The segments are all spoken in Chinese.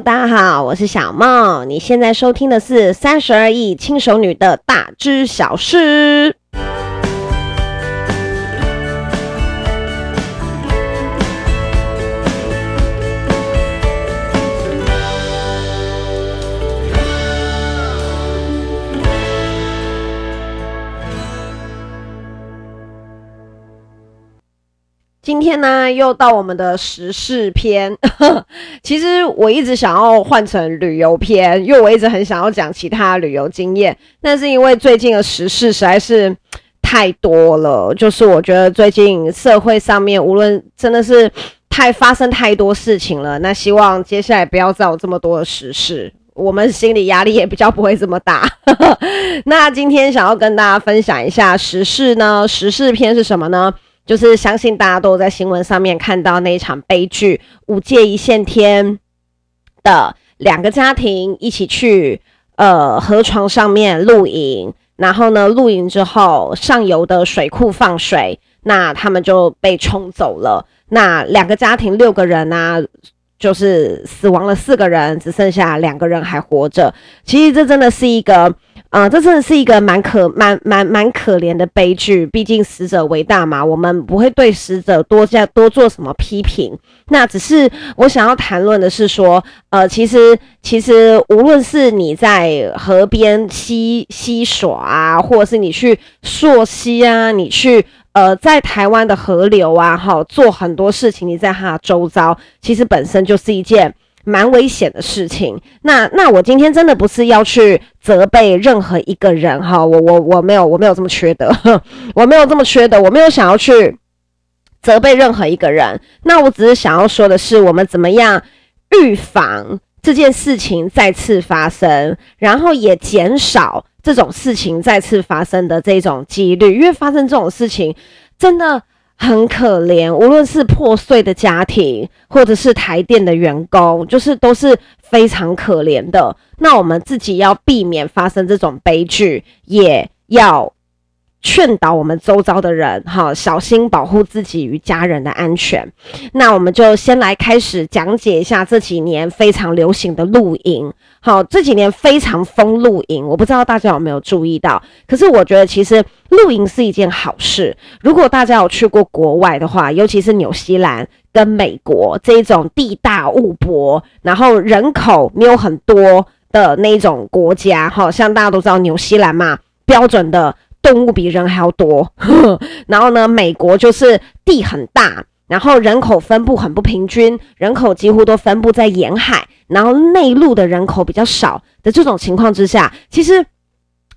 大家好，我是小梦。你现在收听的是《三十而已轻熟女的大知小事》。今天呢，又到我们的时事篇。其实我一直想要换成旅游篇，因为我一直很想要讲其他旅游经验。但是因为最近的时事实在是太多了，就是我觉得最近社会上面无论真的是太发生太多事情了。那希望接下来不要再有这么多的时事，我们心理压力也比较不会这么大。那今天想要跟大家分享一下时事呢，时事篇是什么呢？就是相信大家都在新闻上面看到那一场悲剧，五界一线天的两个家庭一起去呃河床上面露营，然后呢露营之后上游的水库放水，那他们就被冲走了。那两个家庭六个人啊，就是死亡了四个人，只剩下两个人还活着。其实这真的是一个。啊、这真的是一个蛮可蛮蛮蛮可怜的悲剧。毕竟死者为大嘛，我们不会对死者多加多做什么批评。那只是我想要谈论的是说，呃，其实其实无论是你在河边嬉嬉耍啊，或者是你去溯溪啊，你去呃在台湾的河流啊，哈，做很多事情，你在它周遭，其实本身就是一件。蛮危险的事情。那那我今天真的不是要去责备任何一个人哈，我我我没有我没有这么缺德，我没有这么缺德，我没有想要去责备任何一个人。那我只是想要说的是，我们怎么样预防这件事情再次发生，然后也减少这种事情再次发生的这种几率，因为发生这种事情真的。很可怜，无论是破碎的家庭，或者是台电的员工，就是都是非常可怜的。那我们自己要避免发生这种悲剧，也要。劝导我们周遭的人，哈，小心保护自己与家人的安全。那我们就先来开始讲解一下这几年非常流行的露营。好，这几年非常疯露营，我不知道大家有没有注意到。可是我觉得其实露营是一件好事。如果大家有去过国外的话，尤其是纽西兰跟美国这一种地大物博，然后人口没有很多的那种国家，哈，像大家都知道纽西兰嘛，标准的。动物比人还要多，呵 然后呢，美国就是地很大，然后人口分布很不平均，人口几乎都分布在沿海，然后内陆的人口比较少的这种情况之下，其实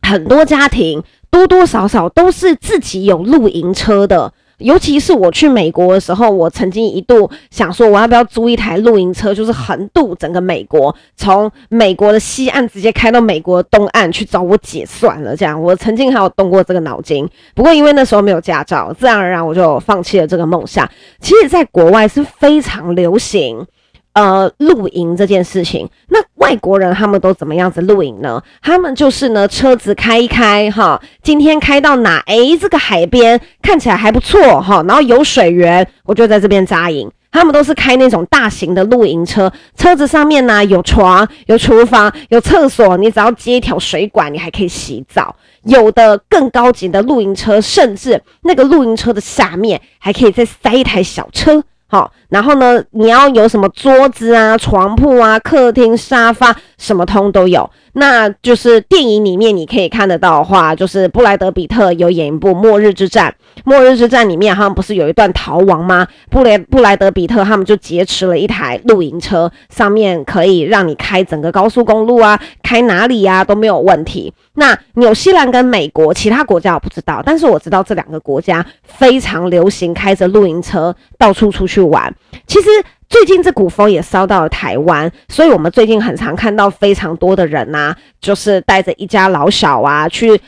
很多家庭多多少少都是自己有露营车的。尤其是我去美国的时候，我曾经一度想说，我要不要租一台露营车，就是横渡整个美国，从美国的西岸直接开到美国的东岸去找我姐算了。这样，我曾经还有动过这个脑筋，不过因为那时候没有驾照，自然而然我就放弃了这个梦想。其实，在国外是非常流行。呃，露营这件事情，那外国人他们都怎么样子露营呢？他们就是呢，车子开一开哈，今天开到哪？诶，这个海边看起来还不错哈，然后有水源，我就在这边扎营。他们都是开那种大型的露营车，车子上面呢有床、有厨房、有厕所，你只要接一条水管，你还可以洗澡。有的更高级的露营车，甚至那个露营车的下面还可以再塞一台小车。好，然后呢，你要有什么桌子啊、床铺啊、客厅沙发，什么通都有。那就是电影里面你可以看得到的话，就是布莱德彼特有演一部《末日之战》。《末日之战》里面他们不是有一段逃亡吗？布莱布莱德彼特他们就劫持了一台露营车，上面可以让你开整个高速公路啊，开哪里呀、啊、都没有问题。那纽西兰跟美国其他国家我不知道，但是我知道这两个国家非常流行开着露营车到处出去玩。其实。最近这股风也烧到了台湾，所以我们最近很常看到非常多的人呐、啊，就是带着一家老小啊去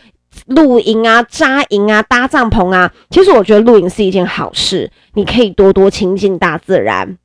露营啊、扎营啊、搭帐篷啊。其实我觉得露营是一件好事，你可以多多亲近大自然。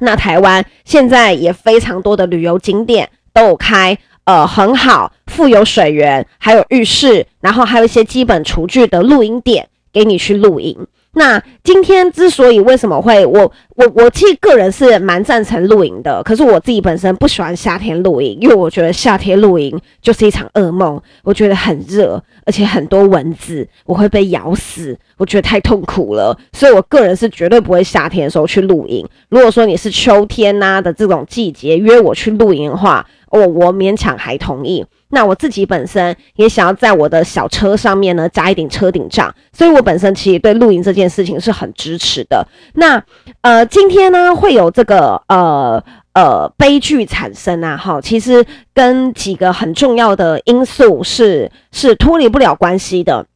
那台湾现在也非常多的旅游景点都有开，呃，很好，富有水源，还有浴室，然后还有一些基本厨具的露营点给你去露营。那今天之所以为什么会我我我其实个人是蛮赞成露营的，可是我自己本身不喜欢夏天露营，因为我觉得夏天露营就是一场噩梦，我觉得很热，而且很多蚊子，我会被咬死，我觉得太痛苦了，所以我个人是绝对不会夏天的时候去露营。如果说你是秋天呐、啊、的这种季节约我去露营的话，我我勉强还同意。那我自己本身也想要在我的小车上面呢加一顶车顶帐，所以我本身其实对露营这件事情是很支持的。那呃，今天呢会有这个呃呃悲剧产生啊，哈，其实跟几个很重要的因素是是脱离不了关系的。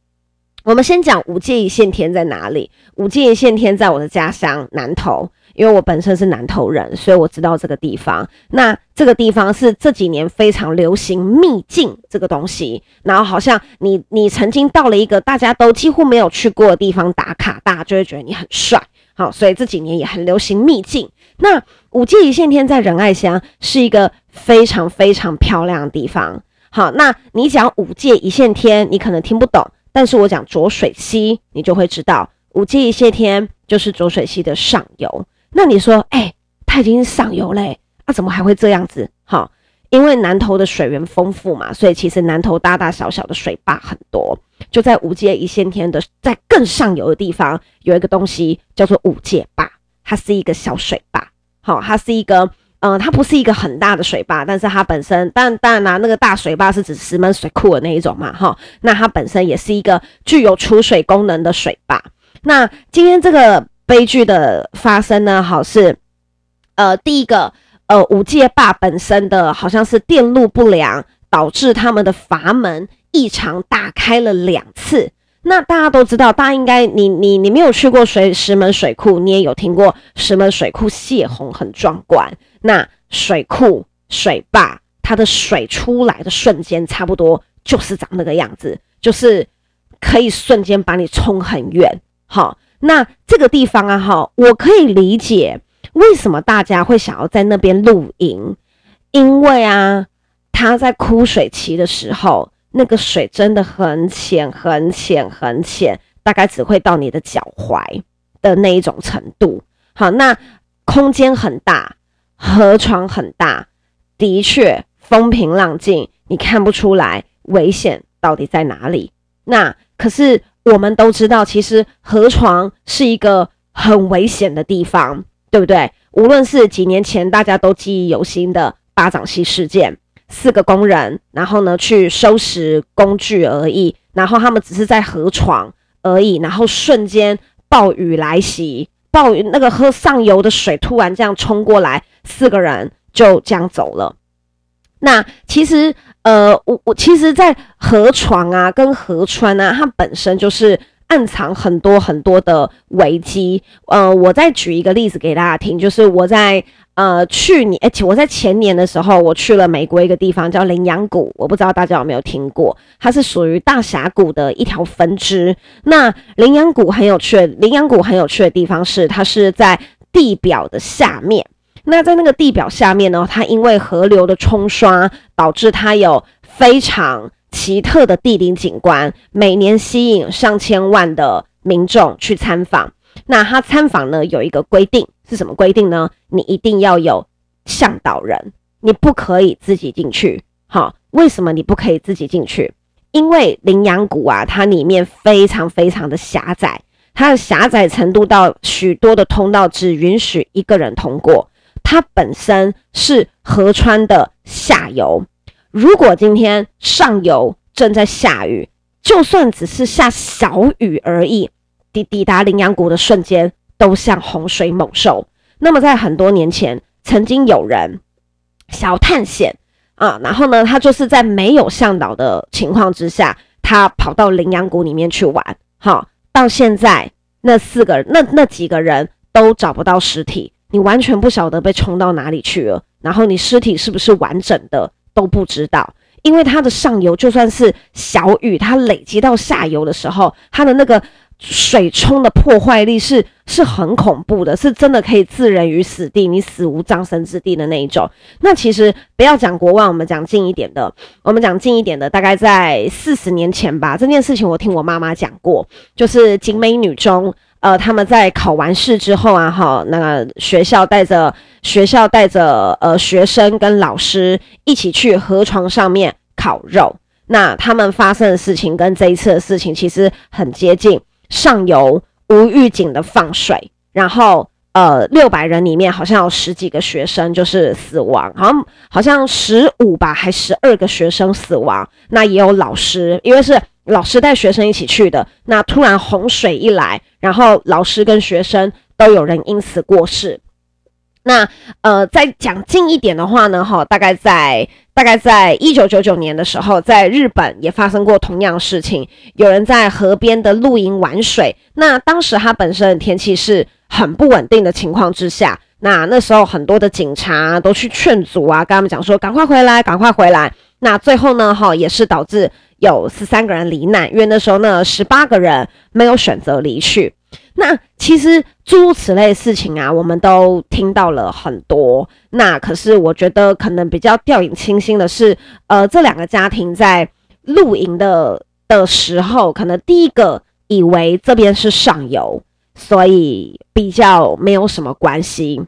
我们先讲五界一线天在哪里？五界一线天在我的家乡南投。因为我本身是南投人，所以我知道这个地方。那这个地方是这几年非常流行秘境这个东西，然后好像你你曾经到了一个大家都几乎没有去过的地方打卡，大家就会觉得你很帅。好，所以这几年也很流行秘境。那五界一线天在仁爱乡是一个非常非常漂亮的地方。好，那你讲五界一线天，你可能听不懂，但是我讲浊水溪，你就会知道五界一线天就是浊水溪的上游。那你说，哎、它已经上游嘞，那、啊、怎么还会这样子？好，因为南投的水源丰富嘛，所以其实南投大大小小的水坝很多。就在五界一线天的在更上游的地方，有一个东西叫做五界坝，它是一个小水坝。好，它是一个，嗯、它不是一个很大的水坝，但是它本身，但当然啦，那个大水坝是指石门水库的那一种嘛，哈。那它本身也是一个具有储水功能的水坝。那今天这个。悲剧的发生呢，好是，呃，第一个，呃，五界坝本身的好像是电路不良，导致他们的阀门异常打开了两次。那大家都知道，大家应该，你你你没有去过水石门水库，你也有听过石门水库泄洪很壮观。那水库水坝它的水出来的瞬间，差不多就是长那个样子，就是可以瞬间把你冲很远，好。那这个地方啊，哈，我可以理解为什么大家会想要在那边露营，因为啊，它在枯水期的时候，那个水真的很浅、很浅、很浅，大概只会到你的脚踝的那一种程度。好，那空间很大，河床很大，的确风平浪静，你看不出来危险到底在哪里。那可是。我们都知道，其实河床是一个很危险的地方，对不对？无论是几年前大家都记忆犹新的巴掌溪事件，四个工人，然后呢去收拾工具而已，然后他们只是在河床而已，然后瞬间暴雨来袭，暴雨那个河上游的水突然这样冲过来，四个人就这样走了。那其实。呃，我我其实，在河床啊，跟河川啊，它本身就是暗藏很多很多的危机。呃，我再举一个例子给大家听，就是我在呃去年，而且我在前年的时候，我去了美国一个地方叫羚羊谷，我不知道大家有没有听过，它是属于大峡谷的一条分支。那羚羊谷很有趣，羚羊谷很有趣的地方是，它是在地表的下面。那在那个地表下面呢，它因为河流的冲刷，导致它有非常奇特的地灵景观，每年吸引上千万的民众去参访。那它参访呢，有一个规定，是什么规定呢？你一定要有向导人，你不可以自己进去。好，为什么你不可以自己进去？因为羚羊谷啊，它里面非常非常的狭窄，它的狭窄程度到许多的通道只允许一个人通过。它本身是河川的下游，如果今天上游正在下雨，就算只是下小雨而已，抵抵达羚羊谷的瞬间都像洪水猛兽。那么在很多年前，曾经有人想要探险啊，然后呢，他就是在没有向导的情况之下，他跑到羚羊谷里面去玩。好，到现在那四个那那几个人都找不到尸体。你完全不晓得被冲到哪里去了，然后你尸体是不是完整的都不知道，因为它的上游就算是小雨，它累积到下游的时候，它的那个水冲的破坏力是是很恐怖的，是真的可以置人于死地，你死无葬身之地的那一种。那其实不要讲国外，我们讲近一点的，我们讲近一点的，大概在四十年前吧，这件事情我听我妈妈讲过，就是景美女中。呃，他们在考完试之后啊，哈，那个学校带着学校带着呃学生跟老师一起去河床上面烤肉。那他们发生的事情跟这一次的事情其实很接近，上游无预警的放水，然后。呃，六百人里面好像有十几个学生就是死亡，好像好像十五吧，还十二个学生死亡。那也有老师，因为是老师带学生一起去的。那突然洪水一来，然后老师跟学生都有人因此过世。那呃，再讲近一点的话呢，哈，大概在大概在一九九九年的时候，在日本也发生过同样的事情，有人在河边的露营玩水。那当时它本身的天气是。很不稳定的情况之下，那那时候很多的警察都去劝阻啊，跟他们讲说赶快回来，赶快回来。那最后呢，哈，也是导致有十三个人罹难，因为那时候呢，十八个人没有选择离去。那其实诸如此类的事情啊，我们都听到了很多。那可是我觉得可能比较掉以轻心的是，呃，这两个家庭在露营的的时候，可能第一个以为这边是上游。所以比较没有什么关系，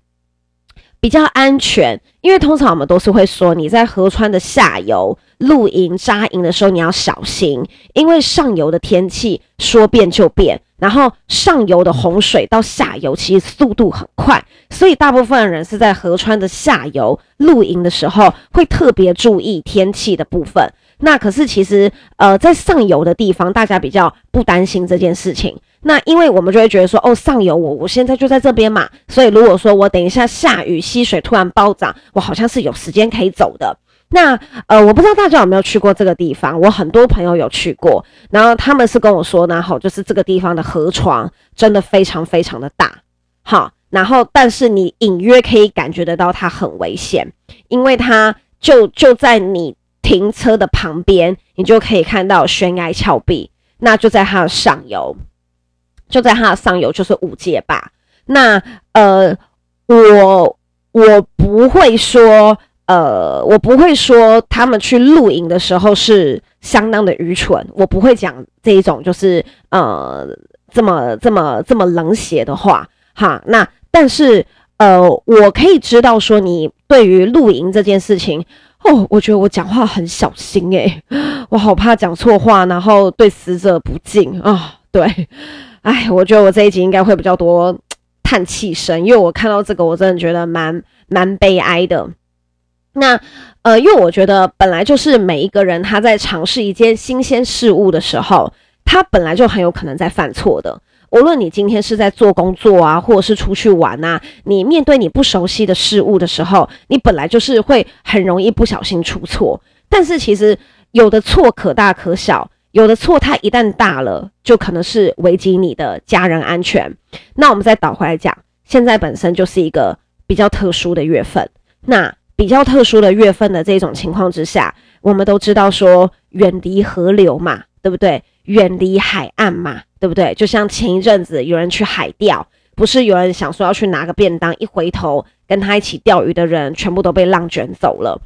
比较安全。因为通常我们都是会说，你在河川的下游露营扎营的时候，你要小心，因为上游的天气说变就变，然后上游的洪水到下游其实速度很快，所以大部分人是在河川的下游露营的时候会特别注意天气的部分。那可是其实，呃，在上游的地方，大家比较不担心这件事情。那因为我们就会觉得说，哦，上游我我现在就在这边嘛，所以如果说我等一下下雨，溪水突然暴涨，我好像是有时间可以走的。那呃，我不知道大家有没有去过这个地方，我很多朋友有去过，然后他们是跟我说呢，好，就是这个地方的河床真的非常非常的大，好，然后但是你隐约可以感觉得到它很危险，因为它就就在你。停车的旁边，你就可以看到悬崖峭壁，那就在它的上游，就在它的上游就是五界坝。那呃，我我不会说，呃，我不会说他们去露营的时候是相当的愚蠢，我不会讲这一种就是呃这么这么这么冷血的话哈。那但是呃，我可以知道说你对于露营这件事情。哦，我觉得我讲话很小心诶，我好怕讲错话，然后对死者不敬啊、对，哎，我觉得我这一集应该会比较多叹气声，因为我看到这个，我真的觉得蛮蛮悲哀的。那呃，因为我觉得本来就是每一个人他在尝试一件新鲜事物的时候，他本来就很有可能在犯错的。无论你今天是在做工作啊，或者是出去玩啊，你面对你不熟悉的事物的时候，你本来就是会很容易不小心出错。但是其实有的错可大可小，有的错它一旦大了，就可能是危及你的家人安全。那我们再倒回来讲，现在本身就是一个比较特殊的月份。那比较特殊的月份的这种情况之下，我们都知道说远离河流嘛，对不对？远离海岸嘛。对不对？就像前一阵子有人去海钓，不是有人想说要去拿个便当，一回头跟他一起钓鱼的人全部都被浪卷走了。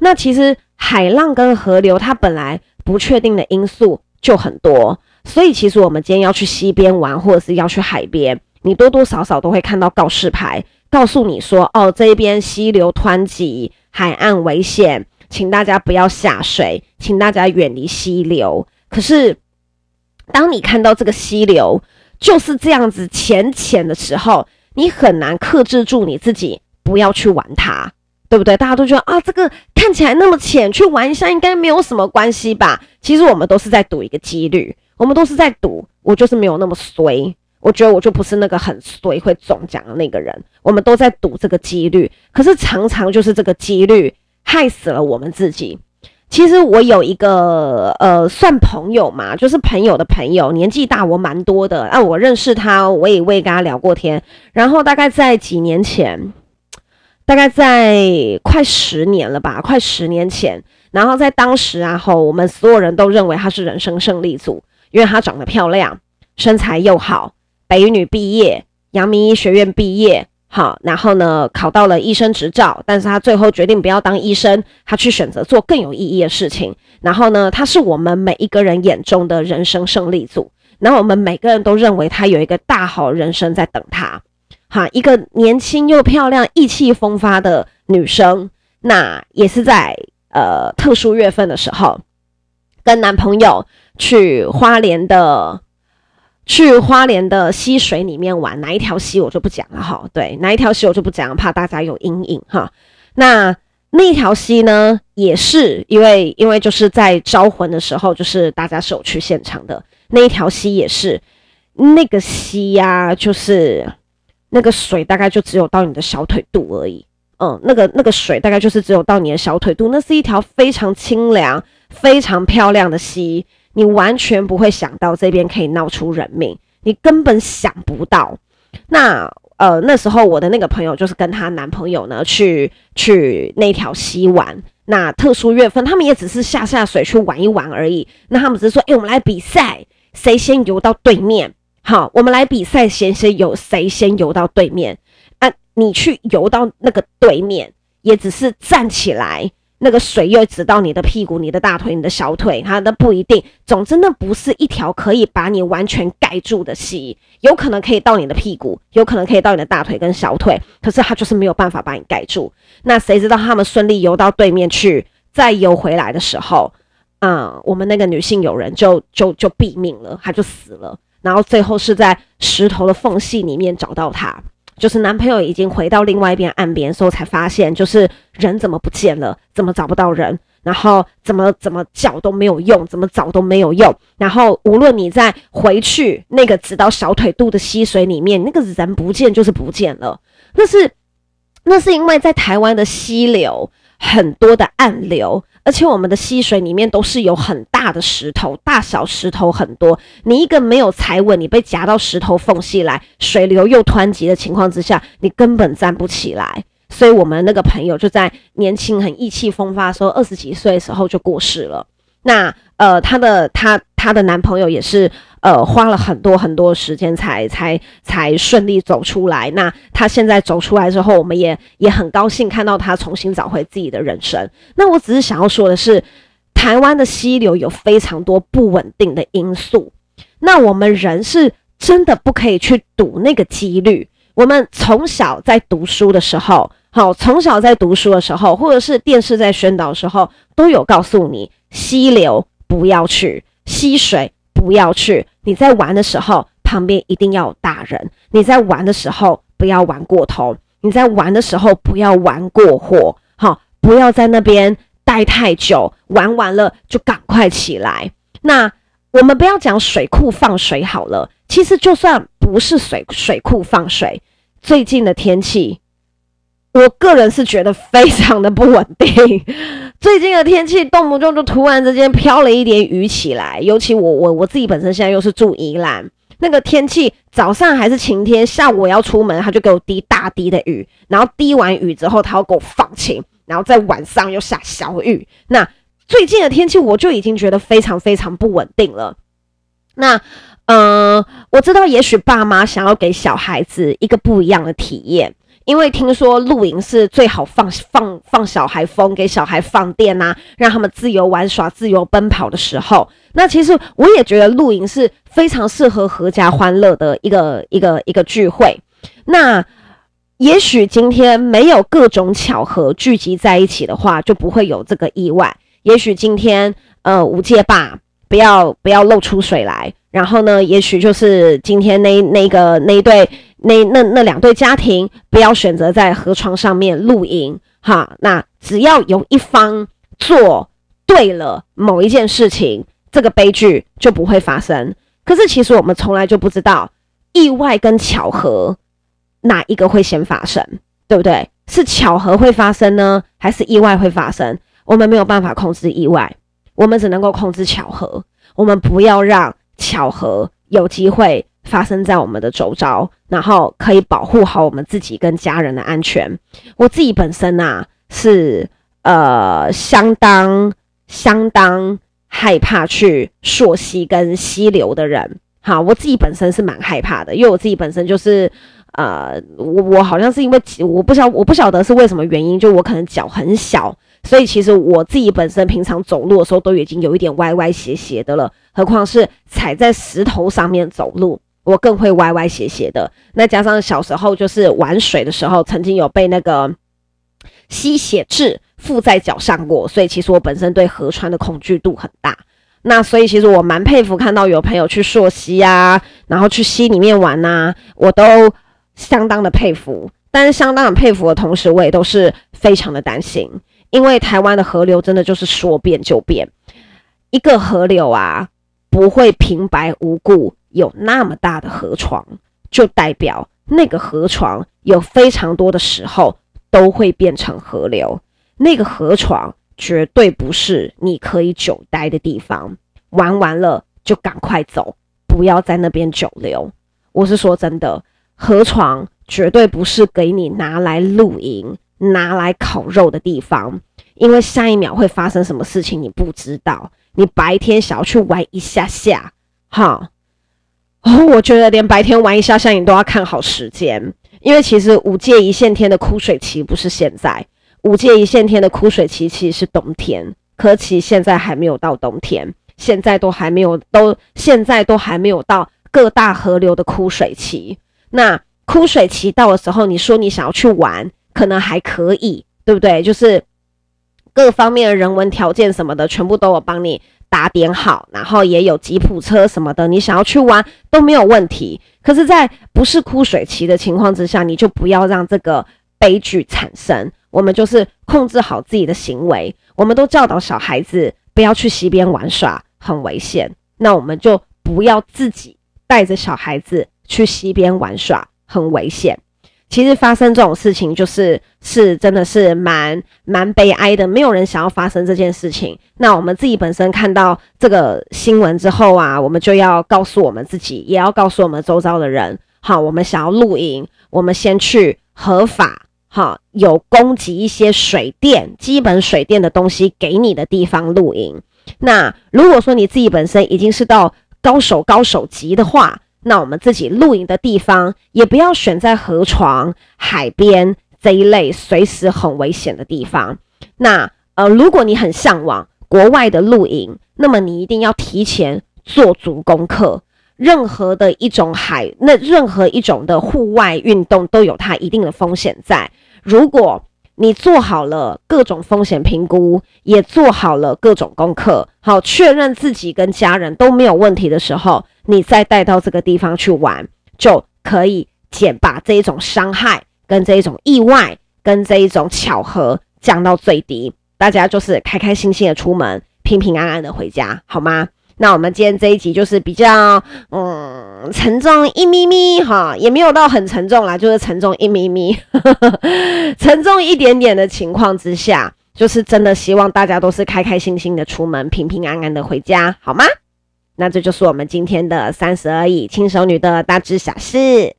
那其实海浪跟河流它本来不确定的因素就很多，所以其实我们今天要去溪边玩，或者是要去海边，你多多少少都会看到告示牌，告诉你说哦，这边溪流湍急，海岸危险，请大家不要下水，请大家远离溪流。可是。当你看到这个溪流就是这样子浅浅的时候，你很难克制住你自己不要去玩它，对不对？大家都觉得啊，这个看起来那么浅，去玩一下应该没有什么关系吧？其实我们都是在赌一个几率，我们都是在赌。我就是没有那么衰，我觉得我就不是那个很衰会中奖的那个人。我们都在赌这个几率，可是常常就是这个几率害死了我们自己。其实我有一个呃，算朋友嘛，就是朋友的朋友，年纪大我蛮多的。啊，我认识他，我也我也跟他聊过天。然后大概在几年前，大概在快十年了吧，快十年前。然后在当时啊，后我们所有人都认为他是人生胜利组，因为他长得漂亮，身材又好，北一女毕业，阳明医学院毕业。好，然后呢，考到了医生执照，但是他最后决定不要当医生，他去选择做更有意义的事情。然后呢，他是我们每一个人眼中的人生胜利组。然后我们每个人都认为他有一个大好人生在等他，哈，一个年轻又漂亮、意气风发的女生，那也是在呃特殊月份的时候，跟男朋友去花莲的去花莲的溪水里面玩，哪一条溪我就不讲了哈，对，哪一条溪我就不讲，怕大家有阴影哈。那那条溪呢，也是因为因为就是在招魂的时候，就是大家是有去现场的。那一条溪也是，那个溪呀、就是那个水大概就只有到你的小腿肚而已。嗯，那个那个水大概就是只有到你的小腿肚。那是一条非常清凉、非常漂亮的溪，你完全不会想到这边可以闹出人命，你根本想不到。那呃，那时候我的那个朋友就是跟她男朋友呢去去那条溪玩。那特殊月份，他们也只是下下水去玩一玩而已。那他们只是说，哎、我们来比赛。谁先游到对面？好，我们来比赛，谁先游，谁先游到对面。啊，你去游到那个对面，也只是站起来，那个水又直到你的屁股、你的大腿、你的小腿，它那不一定。总之，那不是一条可以把你完全盖住的溪，有可能可以到你的屁股，有可能可以到你的大腿跟小腿，可是它就是没有办法把你盖住。那谁知道他们顺利游到对面去，再游回来的时候？嗯，我们那个女性友人就就就毙命了，她就死了。然后最后是在石头的缝隙里面找到她，就是男朋友已经回到另外一边岸边的时候，才发现就是人怎么不见了，怎么找不到人，然后怎么怎么叫都没有用，怎么找都没有用。然后无论你再回去那个直到小腿肚的溪水里面，那个人不见就是不见了。那是那是因为在台湾的溪流很多的暗流。而且我们的溪水里面都是有很大的石头，大小石头很多。你一个没有踩稳，你被夹到石头缝隙来，水流又湍急的情况之下，你根本站不起来。所以，我们那个朋友就在年轻、很意气风发的时候，二十几岁的时候就过世了。那呃，他的他她的男朋友也是。呃，花了很多很多时间才才才顺利走出来。那她现在走出来之后，我们也也很高兴看到她重新找回自己的人生。那我只是想要说的是，台湾的溪流有非常多不稳定的因素。那我们人是真的不可以去赌那个几率。我们从小在读书的时候，好，从小在读书的时候，或者是电视在宣导的时候，都有告诉你，溪流不要去，溪水。不要去！你在玩的时候，旁边一定要有大人。你在玩的时候，不要玩过头。你在玩的时候，不要玩过火。好，不要在那边待太久。玩完了就赶快起来。那我们不要讲水库放水好了。其实就算不是水水库放水，最近的天气。我个人是觉得非常的不稳定，最近的天气动不动就突然之间飘了一点雨起来，尤其我我我自己本身现在又是住宜兰，那个天气早上还是晴天，下午我要出门，他就给我滴大滴的雨，然后滴完雨之后，他又给我放晴，然后在晚上又下小雨。那最近的天气我就已经觉得非常非常不稳定了。那嗯、呃，我知道也许爸妈想要给小孩子一个不一样的体验。因为听说露营是最好放放放小孩风，给小孩放电呐、让他们自由玩耍、自由奔跑的时候。那其实我也觉得露营是非常适合阖家欢乐的一个一个一个聚会。那也许今天没有各种巧合聚集在一起的话，就不会有这个意外。也许今天呃五届坝不要不要露出水来，然后呢，也许就是今天那那个那一对。那那那两对家庭不要选择在河床上面露营哈，那只要有一方做对了某一件事情，这个悲剧就不会发生。可是其实我们从来就不知道意外跟巧合哪一个会先发生，对不对？是巧合会发生呢，还是意外会发生？我们没有办法控制意外，我们只能够控制巧合。我们不要让巧合有机会。发生在我们的周遭，然后可以保护好我们自己跟家人的安全。我自己本身啊是呃相当相当害怕去溯溪跟溪流的人。好，我自己本身是蛮害怕的，因为我自己本身就是呃，我我好像是因为我不晓我不晓得是为什么原因，就我可能脚很小，所以其实我自己本身平常走路的时候都已经有一点歪歪斜斜的了，何况是踩在石头上面走路，我更会歪歪斜斜的。那加上小时候就是玩水的时候，曾经有被那个吸血痣附在脚上过，所以其实我本身对河川的恐惧度很大。那所以其实我蛮佩服看到有朋友去溯溪啊，然后去溪里面玩呐、啊，我都。相当的佩服，但是相当的佩服的同时，我也都是非常的担心，因为台湾的河流真的就是说变就变，一个河流啊不会平白无故有那么大的河床，就代表那个河床有非常多的时候都会变成河流，那个河床绝对不是你可以久待的地方，玩完了就赶快走，不要在那边久留。我是说真的。河床绝对不是给你拿来露营、拿来烤肉的地方，因为下一秒会发生什么事情你不知道。你白天想要去玩一下下，哈，哦，我觉得连白天玩一下下你都要看好时间，因为其实五界一线天的枯水期不是现在，五界一线天的枯水期其实是冬天，可其现在还没有到冬天，现在都还没有，都现在都还没有到各大河流的枯水期。那枯水期到的时候，你说你想要去玩，可能还可以，对不对？就是各方面的人文条件什么的，全部都有帮你打点好，然后也有吉普车什么的，你想要去玩都没有问题。可是，在不是枯水期的情况之下，你就不要让这个悲剧产生。我们就是控制好自己的行为，我们都教导小孩子不要去溪边玩耍，很危险。那我们就不要自己带着小孩子。去溪边玩耍很危险，其实发生这种事情就是是真的是蛮蛮悲哀的，没有人想要发生这件事情。那我们自己本身看到这个新闻之后啊，我们就要告诉我们自己，也要告诉我们周遭的人，好，我们想要露营，我们先去合法，好，有供给一些水电、基本水电的东西给你的地方露营。那如果说你自己本身已经是到高手高手级的话，那我们自己露营的地方，也不要选在河床、海边这一类随时很危险的地方。那呃，如果你很向往国外的露营，那么你一定要提前做足功课。任何的一种海，那任何一种的户外运动都有它一定的风险在。如果你做好了各种风险评估，也做好了各种功课，好，确认自己跟家人都没有问题的时候，你再带到这个地方去玩，就可以减把这一种伤害、跟这一种意外、跟这一种巧合降到最低。大家就是开开心心的出门，平平安安的回家，好吗？那我们今天这一集就是比较嗯沉重一咪咪哈，也没有到很沉重啦，就是沉重一咪咪，沉重一点点的情况之下，就是真的希望大家都是开开心心的出门，平平安安的回家，好吗？那这就是我们今天的三十而已轻熟女的大致小事。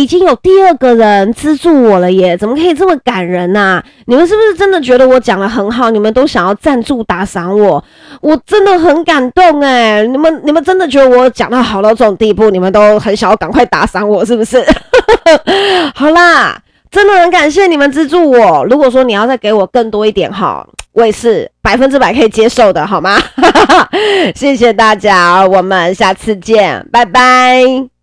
已经有第二个人资助我了耶！怎么可以这么感人呢、啊？你们是不是真的觉得我讲得很好？你们都想要赞助打赏我？我真的很感动哎！你们你们真的觉得我讲到好到这种地步？你们都很想要赶快打赏我，是不是？好啦，真的很感谢你们资助我。如果说你要再给我更多一点哈，我也是百分之百可以接受的，好吗？谢谢大家，我们下次见，拜拜。